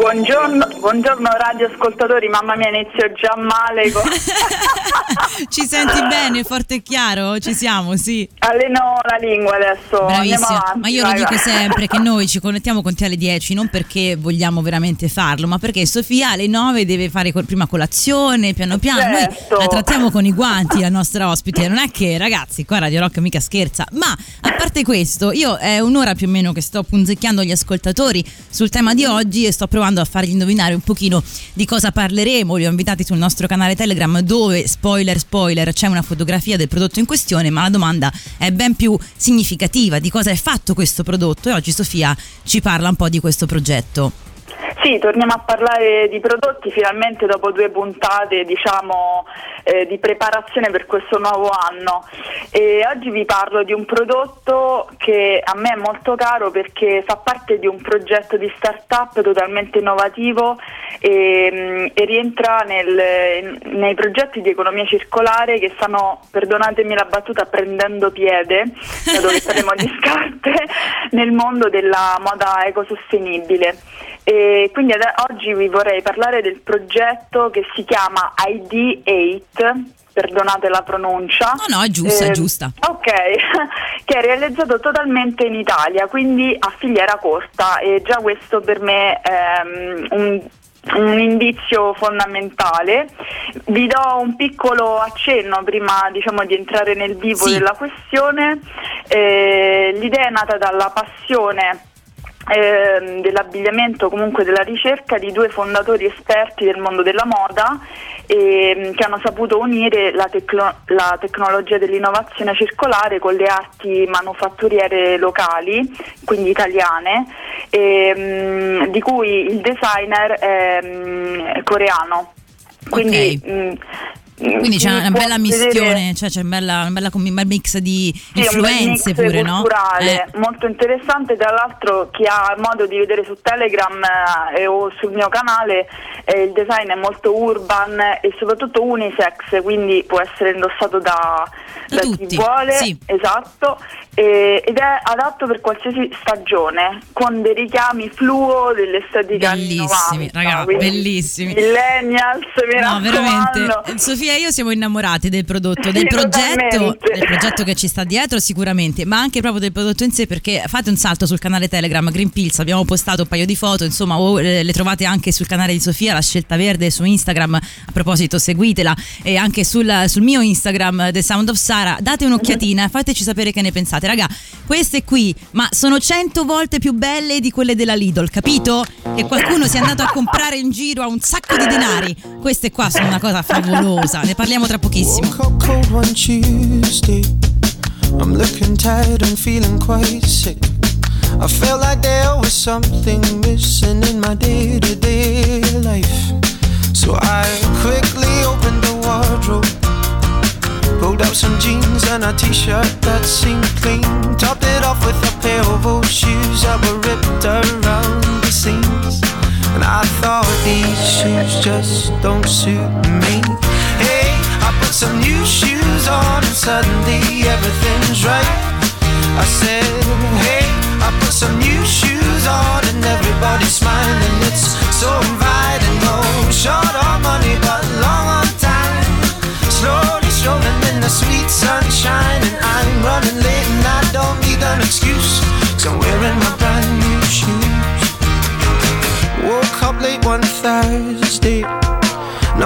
Buongiorno, buongiorno radioascoltatori, mamma mia inizio già male. Con... Ci senti bene, forte e chiaro? Ci siamo, sì. Alleno la lingua adesso. Bravissima, ma io lo dico sempre che noi ci connettiamo con te alle 10 non perché vogliamo veramente farlo, ma perché Sofia alle 9 deve fare prima colazione, piano piano. Certo. Noi la trattiamo con i guanti la nostra ospite, non è che ragazzi, qua Radio Rock mica scherza, ma a parte questo, io è un'ora più o meno che sto punzecchiando gli ascoltatori sul tema di oggi e sto provando a fargli indovinare un pochino di cosa parleremo. Li ho invitati sul nostro canale Telegram dove, spoiler spoiler, c'è una fotografia del prodotto in questione, ma la domanda è ben più significativa di cosa è fatto questo prodotto e oggi Sofia ci parla un po' di questo progetto. Sì, torniamo a parlare di prodotti finalmente dopo due puntate diciamo, eh, di preparazione per questo nuovo anno. E oggi vi parlo di un prodotto che a me è molto caro perché fa parte di un progetto di start-up totalmente innovativo e, e rientra nel, nei progetti di economia circolare che stanno, perdonatemi la battuta, prendendo piede, da dove saremo di scarpe, nel mondo della moda ecosostenibile. E quindi ad- oggi vi vorrei parlare del progetto che si chiama ID8 perdonate la pronuncia. No, no, è giusta, Eh, è giusta. Ok, che è realizzato totalmente in Italia, quindi a filiera corta e già questo per me è mm, un, un indizio fondamentale. Vi do un piccolo accenno prima diciamo, di entrare nel vivo Sì. della questione. Eh, l'idea è nata dalla passione ehm, dell'abbigliamento, comunque della ricerca di due fondatori esperti del mondo della moda ehm, che hanno saputo unire la, tecno- la tecnologia dell'innovazione circolare con le arti manufatturiere locali, quindi italiane, ehm, di cui il designer è mm, coreano. Quindi, mm, Quindi c'è una bella mistione, cioè c'è un bella, un bella un bel mix di sì, influenze pure, no? culturale, Eh. molto interessante. Tra l'altro, chi ha modo di vedere su Telegram eh, o sul mio canale, eh, il design è molto urban e soprattutto unisex, quindi può essere indossato da, Da chi vuole. sì. Esatto. E- ed è adatto per qualsiasi stagione, con dei richiami fluo dell'estetica Bellissimi, 90, raga, quindi bellissimi. Millennials, mi No, veramente. raccomando. Sofia e io siamo innamorati del prodotto, del Sì, progetto, del progetto che ci sta dietro sicuramente, ma anche proprio del prodotto in sé perché fate un salto sul canale Telegram Green Pills, abbiamo postato un paio di foto, insomma, o eh, le trovate anche sul canale di Sofia, la scelta verde su Instagram, a proposito seguitela e anche sul, sul mio Instagram The Sound of Sara, date un'occhiatina, fateci sapere che ne pensate. Raga, queste qui, ma sono cento volte più belle di quelle della Lidl, capito? Che qualcuno si è andato a comprare in giro a un sacco di denari. Queste qua sono una cosa favolosa, ne parliamo tra pochissimo. I'm looking tired and feeling quite sick. I felt like there was something missing in my day to day life. So I quickly opened the wardrobe. Pulled out some jeans and a t shirt that seemed clean. Topped it off with a pair of old shoes that were ripped around the seams. And I thought these shoes just don't suit me. Put some new shoes on and suddenly everything's right. I said,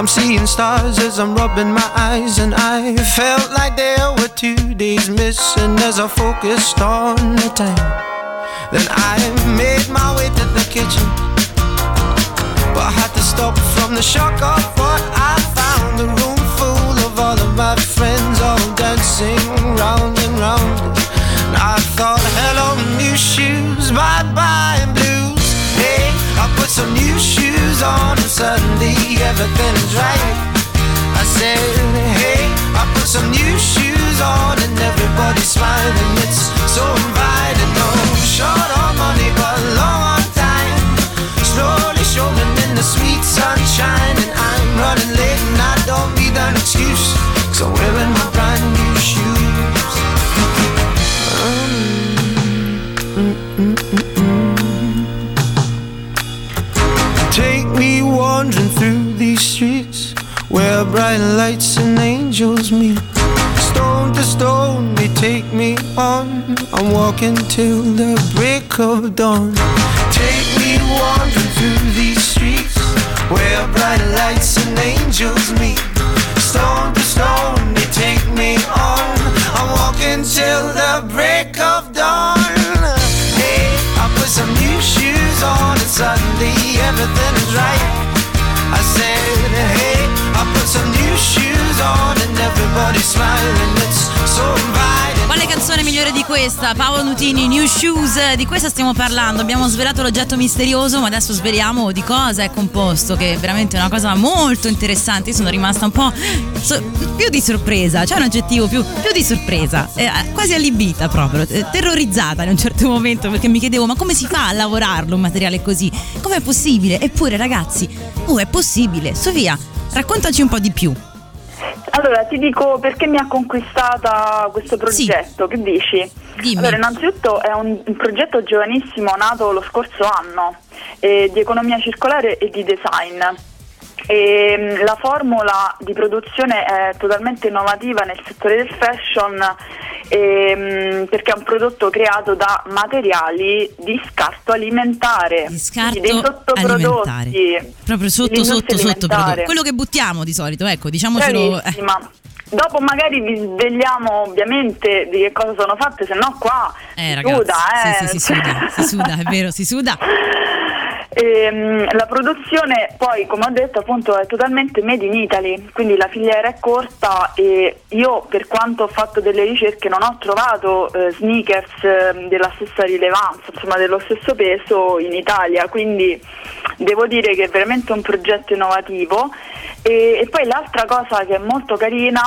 I'm seeing stars as I'm rubbing my eyes. And I felt like there were two days missing as I focused on the time. Then I made my way to the kitchen. But I had to stop from the shock of what I found. A room full of all of my friends all dancing round and round. And I thought, hello, new shoes, bye bye, everything's right. I said, hey, I put some new shoes on and everybody's smiling. It's so inviting. No short on money, but long on time. Slowly showing in the sweet sunshine, and I'm running late and I don't need an excuse. Cause I'm wearing bright lights and angels meet. Stone to stone, they take me on. I'm walking till the break of dawn. Canzone migliore di questa? Paolo Nutini, New Shoes, di questa stiamo parlando. Abbiamo svelato l'oggetto misterioso, ma adesso sveliamo di cosa è composto, che è veramente una cosa molto interessante. Io sono rimasta un po' so- più di sorpresa, c'è un aggettivo più, più di sorpresa, eh, quasi allibita proprio, eh, terrorizzata in un certo momento perché mi chiedevo ma come si fa a lavorarlo un materiale così? Com'è possibile? Eppure ragazzi, oh è possibile. Sofia, raccontaci un po' di più. Allora, ti dico perché mi ha conquistata questo progetto, che dici? Dimmi. Allora, innanzitutto è un, un progetto giovanissimo nato lo scorso anno eh, di economia circolare e di design. E, mh, la formula di produzione è totalmente innovativa nel settore del fashion e, mh, perché è un prodotto creato da materiali di scarto alimentare, Di scarto dei sottoprodotti alimentare. Proprio sotto, sotto, sotto alimentare. prodotto. Quello che buttiamo di solito, ecco, diciamocelo. eh. Dopo magari vi svegliamo ovviamente di che cosa sono fatte, se no qua Eh, si ragazzi, suda, eh. sì, sì, si suda, si suda, è vero, si suda. Ehm, la produzione poi, come ho detto, appunto è totalmente made in Italy, quindi la filiera è corta e io per quanto ho fatto delle ricerche non ho trovato eh, sneakers eh, della stessa rilevanza, insomma dello stesso peso in Italia, quindi devo dire che è veramente un progetto innovativo. E, e poi l'altra cosa che è molto carina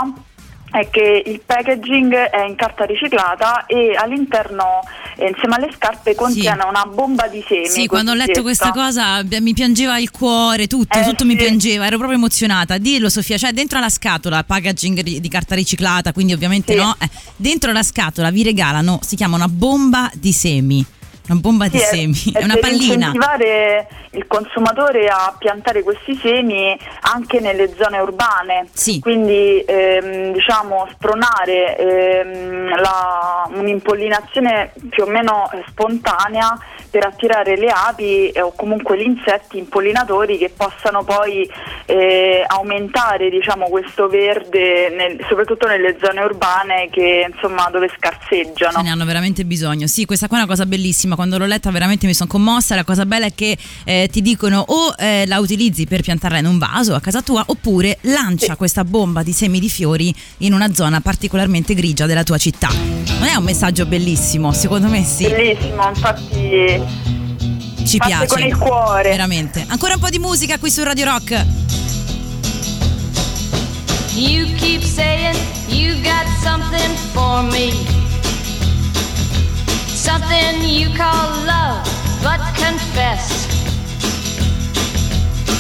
è che il packaging è in carta riciclata e all'interno, eh, insieme alle scarpe, contiene una bomba di semi. Sì, quando ho letto questa cosa mi piangeva il cuore, tutto, Eh, tutto mi sì. piangeva, ero proprio emozionata. Dillo Sofia, cioè dentro la scatola, packaging di carta riciclata, quindi ovviamente Sì. no, eh, dentro la scatola vi regalano, si chiama una bomba di semi. Una bomba di Sì, semi, è, una per pallina. incentivare il consumatore a piantare questi semi anche nelle zone urbane, Sì. quindi ehm, diciamo spronare ehm, la- un'impollinazione più o meno spontanea per attirare le api eh, o comunque gli insetti impollinatori che possano poi eh, aumentare diciamo, questo verde nel- soprattutto nelle zone urbane che insomma dove scarseggiano. Ce ne hanno veramente bisogno. Sì, questa qua è una cosa bellissima. Quando l'ho letta veramente mi sono commossa. La cosa bella è che eh, ti dicono o eh, la utilizzi per piantarla in un vaso a casa tua oppure lancia Sì. questa bomba di semi di fiori in una zona particolarmente grigia della tua città. Non è un messaggio bellissimo? Secondo me sì. Bellissimo, infatti Ci piace. con il cuore. Veramente. Ancora un po' di musica qui su Radio Rock. You keep saying you got something for me. Something you call love, but confess.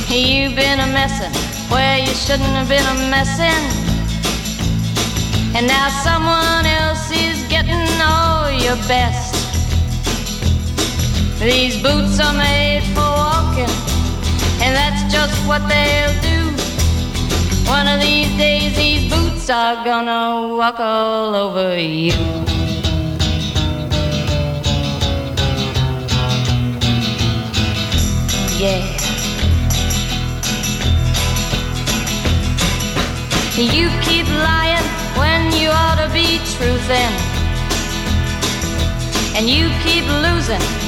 You've been a messin' where you shouldn't have been a messin'. And now someone else is getting all your best. These boots are made for walking, and that's just what they'll do. One of these days, these boots are gonna walk all over you. Yeah. You keep lying when you ought to be truthing. And you keep losing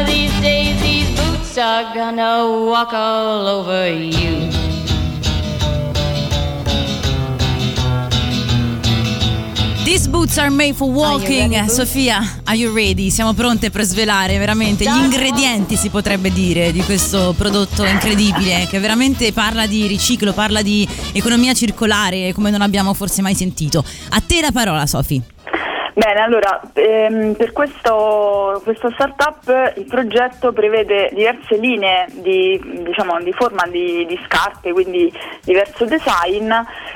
Of these days, these boots are gonna walk all over you. These boots are made for walking. Boots? Sofia, are you ready? Siamo pronte per svelare veramente gli ingredienti, si potrebbe dire, di questo prodotto incredibile che veramente parla di riciclo, parla di economia circolare come non abbiamo forse mai sentito. A te la parola, Sofi. Bene, allora, ehm, per questo, questo startup il progetto prevede diverse linee di, diciamo, di forma di, di scarpe, quindi diverso design,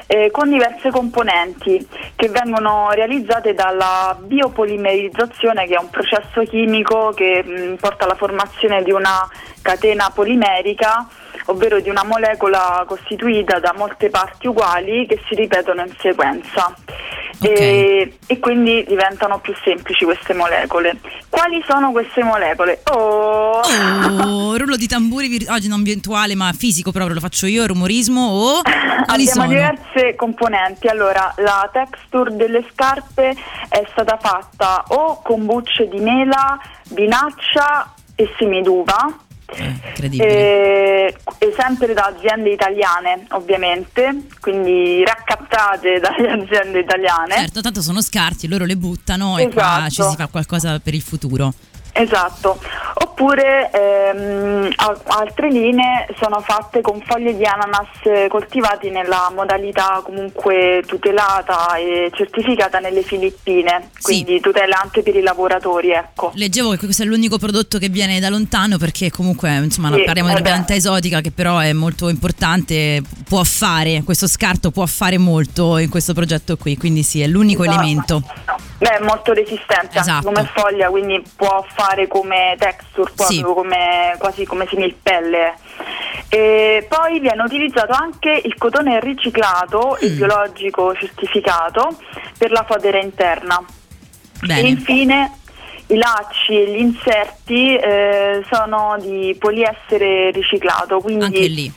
eh, con diverse componenti che vengono realizzate dalla biopolimerizzazione, che è un processo chimico che mh, porta alla formazione di una catena polimerica, ovvero di una molecola costituita da molte parti uguali che si ripetono in sequenza. E, e quindi diventano più semplici queste molecole. Quali sono queste molecole? Oh! Oh, rullo di tamburi vir- oggi non virtuale ma fisico proprio, lo faccio io, rumorismo o quali Abbiamo sono? diverse componenti. Allora, la texture delle scarpe è stata fatta o con bucce di mela, vinaccia e semiduva. Eh, incredibile. Eh, e sempre da aziende italiane ovviamente, quindi raccattate dalle aziende italiane. Certo, tanto sono scarti, loro le buttano e qua ci Esatto. si fa qualcosa per il futuro. Esatto, oppure ehm, al- altre linee sono fatte con foglie di ananas eh, coltivati nella modalità comunque tutelata e certificata nelle Filippine, Sì. quindi tutela anche per i lavoratori, ecco. Leggevo che questo è l'unico prodotto che viene da lontano perché comunque insomma Sì, parliamo di una vabbè. pianta esotica che però è molto importante, può fare, questo scarto può fare molto in questo progetto qui, quindi sì, è l'unico Esatto. elemento. Beh, è molto resistente Esatto. anche come foglia, quindi può fare come texture, Sì. come, quasi come similpelle. E poi viene utilizzato anche il cotone riciclato e Mm. biologico certificato per la fodera interna. E Bene. infine i lacci e gli inserti eh, sono di poliestere riciclato, quindi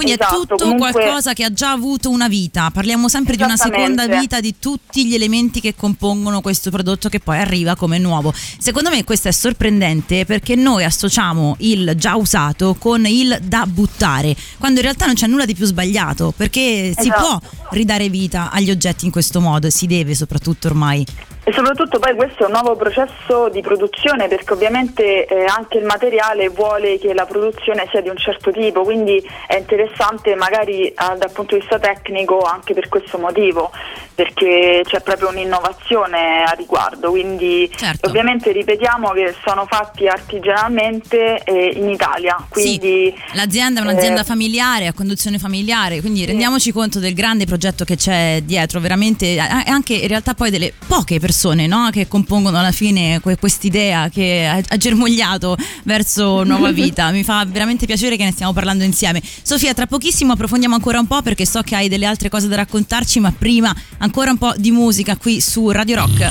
Quindi è Esatto, tutto comunque- qualcosa che ha già avuto una vita. Parliamo sempre di una seconda vita di tutti gli elementi che compongono questo prodotto che poi arriva come nuovo. Secondo me questo è sorprendente perché noi associamo il già usato con il da buttare, quando in realtà non c'è nulla di più sbagliato, perché si Esatto. può ridare vita agli oggetti in questo modo e si deve soprattutto ormai. E soprattutto poi questo è un nuovo processo di produzione perché ovviamente eh, anche il materiale vuole che la produzione sia di un certo tipo, quindi è interessante magari eh, dal punto di vista tecnico anche per questo motivo, perché c'è proprio un'innovazione a riguardo, quindi Certo. ovviamente ripetiamo che sono fatti artigianalmente eh, in Italia, quindi Sì, l'azienda è un'azienda eh, familiare, a conduzione familiare, quindi rendiamoci conto del grande progetto che c'è dietro, veramente, e anche in realtà poi delle poche persone no, che compongono alla fine que- quest'idea che ha, ha germogliato verso nuova vita. Mi fa veramente piacere che ne stiamo parlando insieme. Sofia, tra pochissimo approfondiamo ancora un po' perché so che hai delle altre cose da raccontarci, ma prima ancora un po' di musica qui su Radio Rock.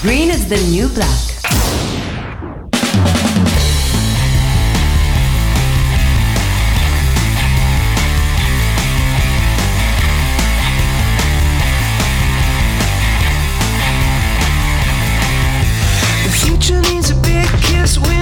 Green is the new black. Kiss, winds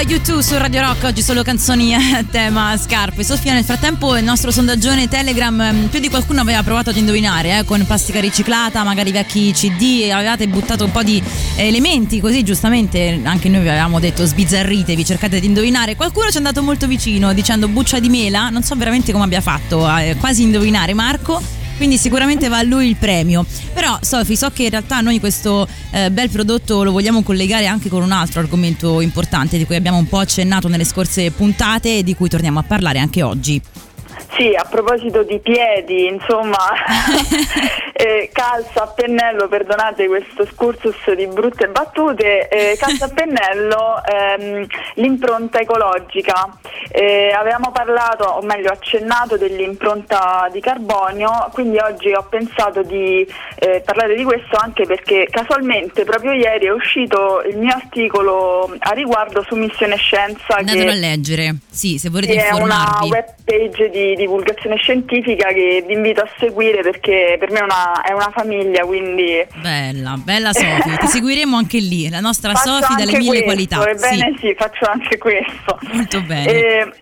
YouTube su Radio Rock, oggi solo canzoni a tema scarpe. Sofia, nel frattempo il nostro sondaggione Telegram, mm, più di qualcuno aveva provato ad indovinare, eh, con plastica riciclata, magari vecchi CD, avevate buttato un po' di elementi, così giustamente anche noi vi avevamo detto sbizzarritevi, cercate di indovinare. Qualcuno ci è andato molto vicino dicendo buccia di mela, non so veramente come abbia fatto a eh, quasi indovinare Marco quindi sicuramente va a lui il premio. Però Sofi, so che in realtà noi questo eh, bel prodotto lo vogliamo collegare anche con un altro argomento importante di cui abbiamo un po' accennato nelle scorse puntate e di cui torniamo a parlare anche oggi. Sì, a proposito di piedi, insomma, eh, calza a pennello, perdonate questo scursus di brutte battute, eh, calza a pennello ehm, l'impronta ecologica. Eh, avevamo parlato, o meglio accennato, dell'impronta di carbonio, quindi oggi ho pensato di eh, parlare di questo anche perché casualmente proprio ieri è uscito il mio articolo a riguardo su Missione Scienza. Andatelo a leggere, sì, se volete è una informarvi. web page di divulgazione scientifica che vi invito a seguire perché per me è una, è una famiglia, quindi Bella, bella Sofi, ti seguiremo anche lì, la nostra Sofi dalle mille questo, qualità. Ebbene Sì, sì. faccio anche questo. molto bene.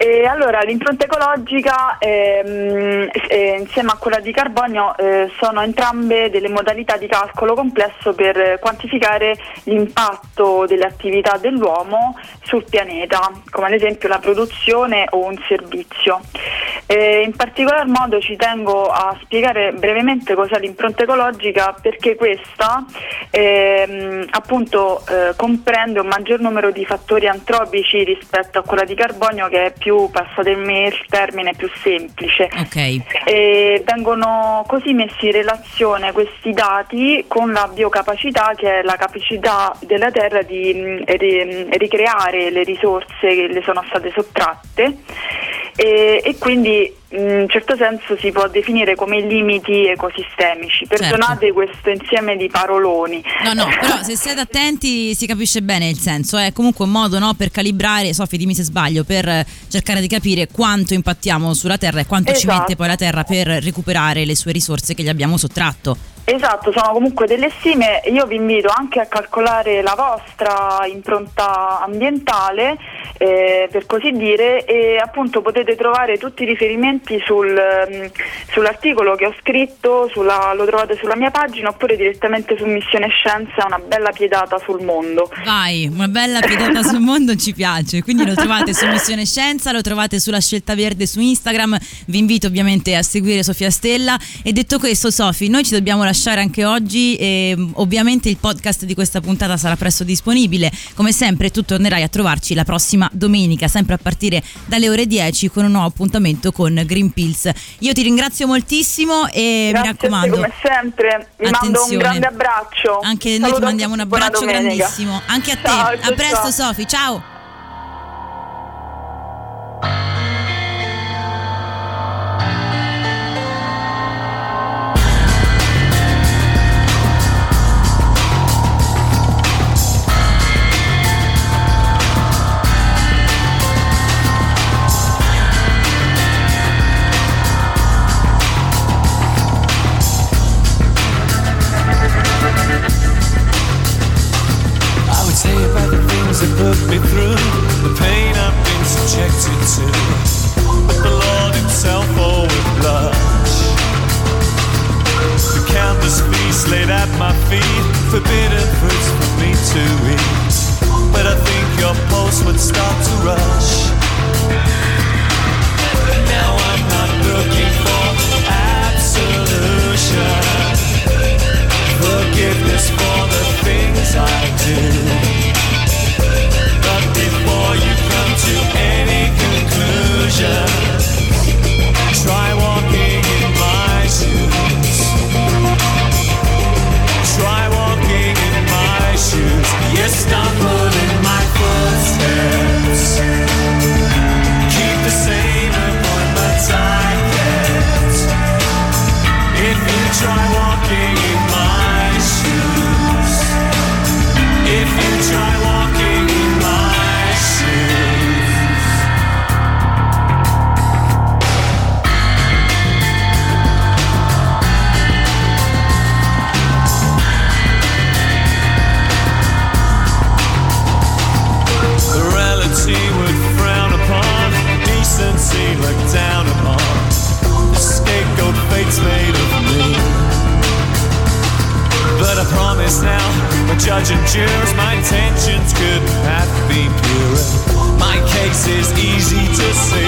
Eh, allora l'impronta ecologica ehm, eh, insieme a quella di carbonio eh, sono entrambe delle modalità di calcolo complesso per quantificare l'impatto delle attività dell'uomo sul pianeta, come ad esempio la produzione o un servizio. In particolar modo ci tengo a spiegare brevemente cos'è l'impronta ecologica perché questa ehm, appunto eh, comprende un maggior numero di fattori antropici rispetto a quella di carbonio che è più, passatemi il termine, più semplice. Ok, E vengono così messi in relazione questi dati con la biocapacità che è la capacità della Terra di mh, ri- ricreare le risorse che le sono state sottratte e, e quindi in un certo senso si può definire come limiti ecosistemici. Perdonate questo insieme di paroloni. no no, però se siete attenti si capisce bene il senso, è comunque un modo no, per calibrare, Sofi dimmi se sbaglio, per eh, cercare di capire quanto impattiamo sulla Terra e quanto ci Esatto. mette poi la Terra per recuperare le sue risorse che gli abbiamo sottratto. Esatto, sono comunque delle stime, io vi invito anche a calcolare la vostra impronta ambientale, eh, per così dire, e appunto potete trovare tutti i riferimenti sul, ehm, sull'articolo che ho scritto, sulla- lo trovate sulla mia pagina oppure direttamente su Missione Scienza, una bella piedata sul mondo. Vai, una bella piedata sul mondo ci piace, quindi lo trovate su Missione Scienza, lo trovate sulla Scelta Verde su Instagram, vi invito ovviamente a seguire Sofia Stella. E detto questo Sofi, noi ci dobbiamo lasciare anche oggi e mm, ovviamente il podcast di questa puntata sarà presto disponibile, come sempre tu tornerai a trovarci la prossima domenica, sempre a partire dalle ore 10 con un nuovo appuntamento con Green Pills. Io ti ringrazio moltissimo e Grazie mi a te raccomando. come sempre, vi mando un Attenzione. grande abbraccio. Anche noi Saluto ti a mandiamo un abbraccio grandissimo. Anche a te. Ciao, a ciao, presto, ciao. Sofi. Ciao. To eat. But I think your pulse would start to rush. Now I'm not looking to see.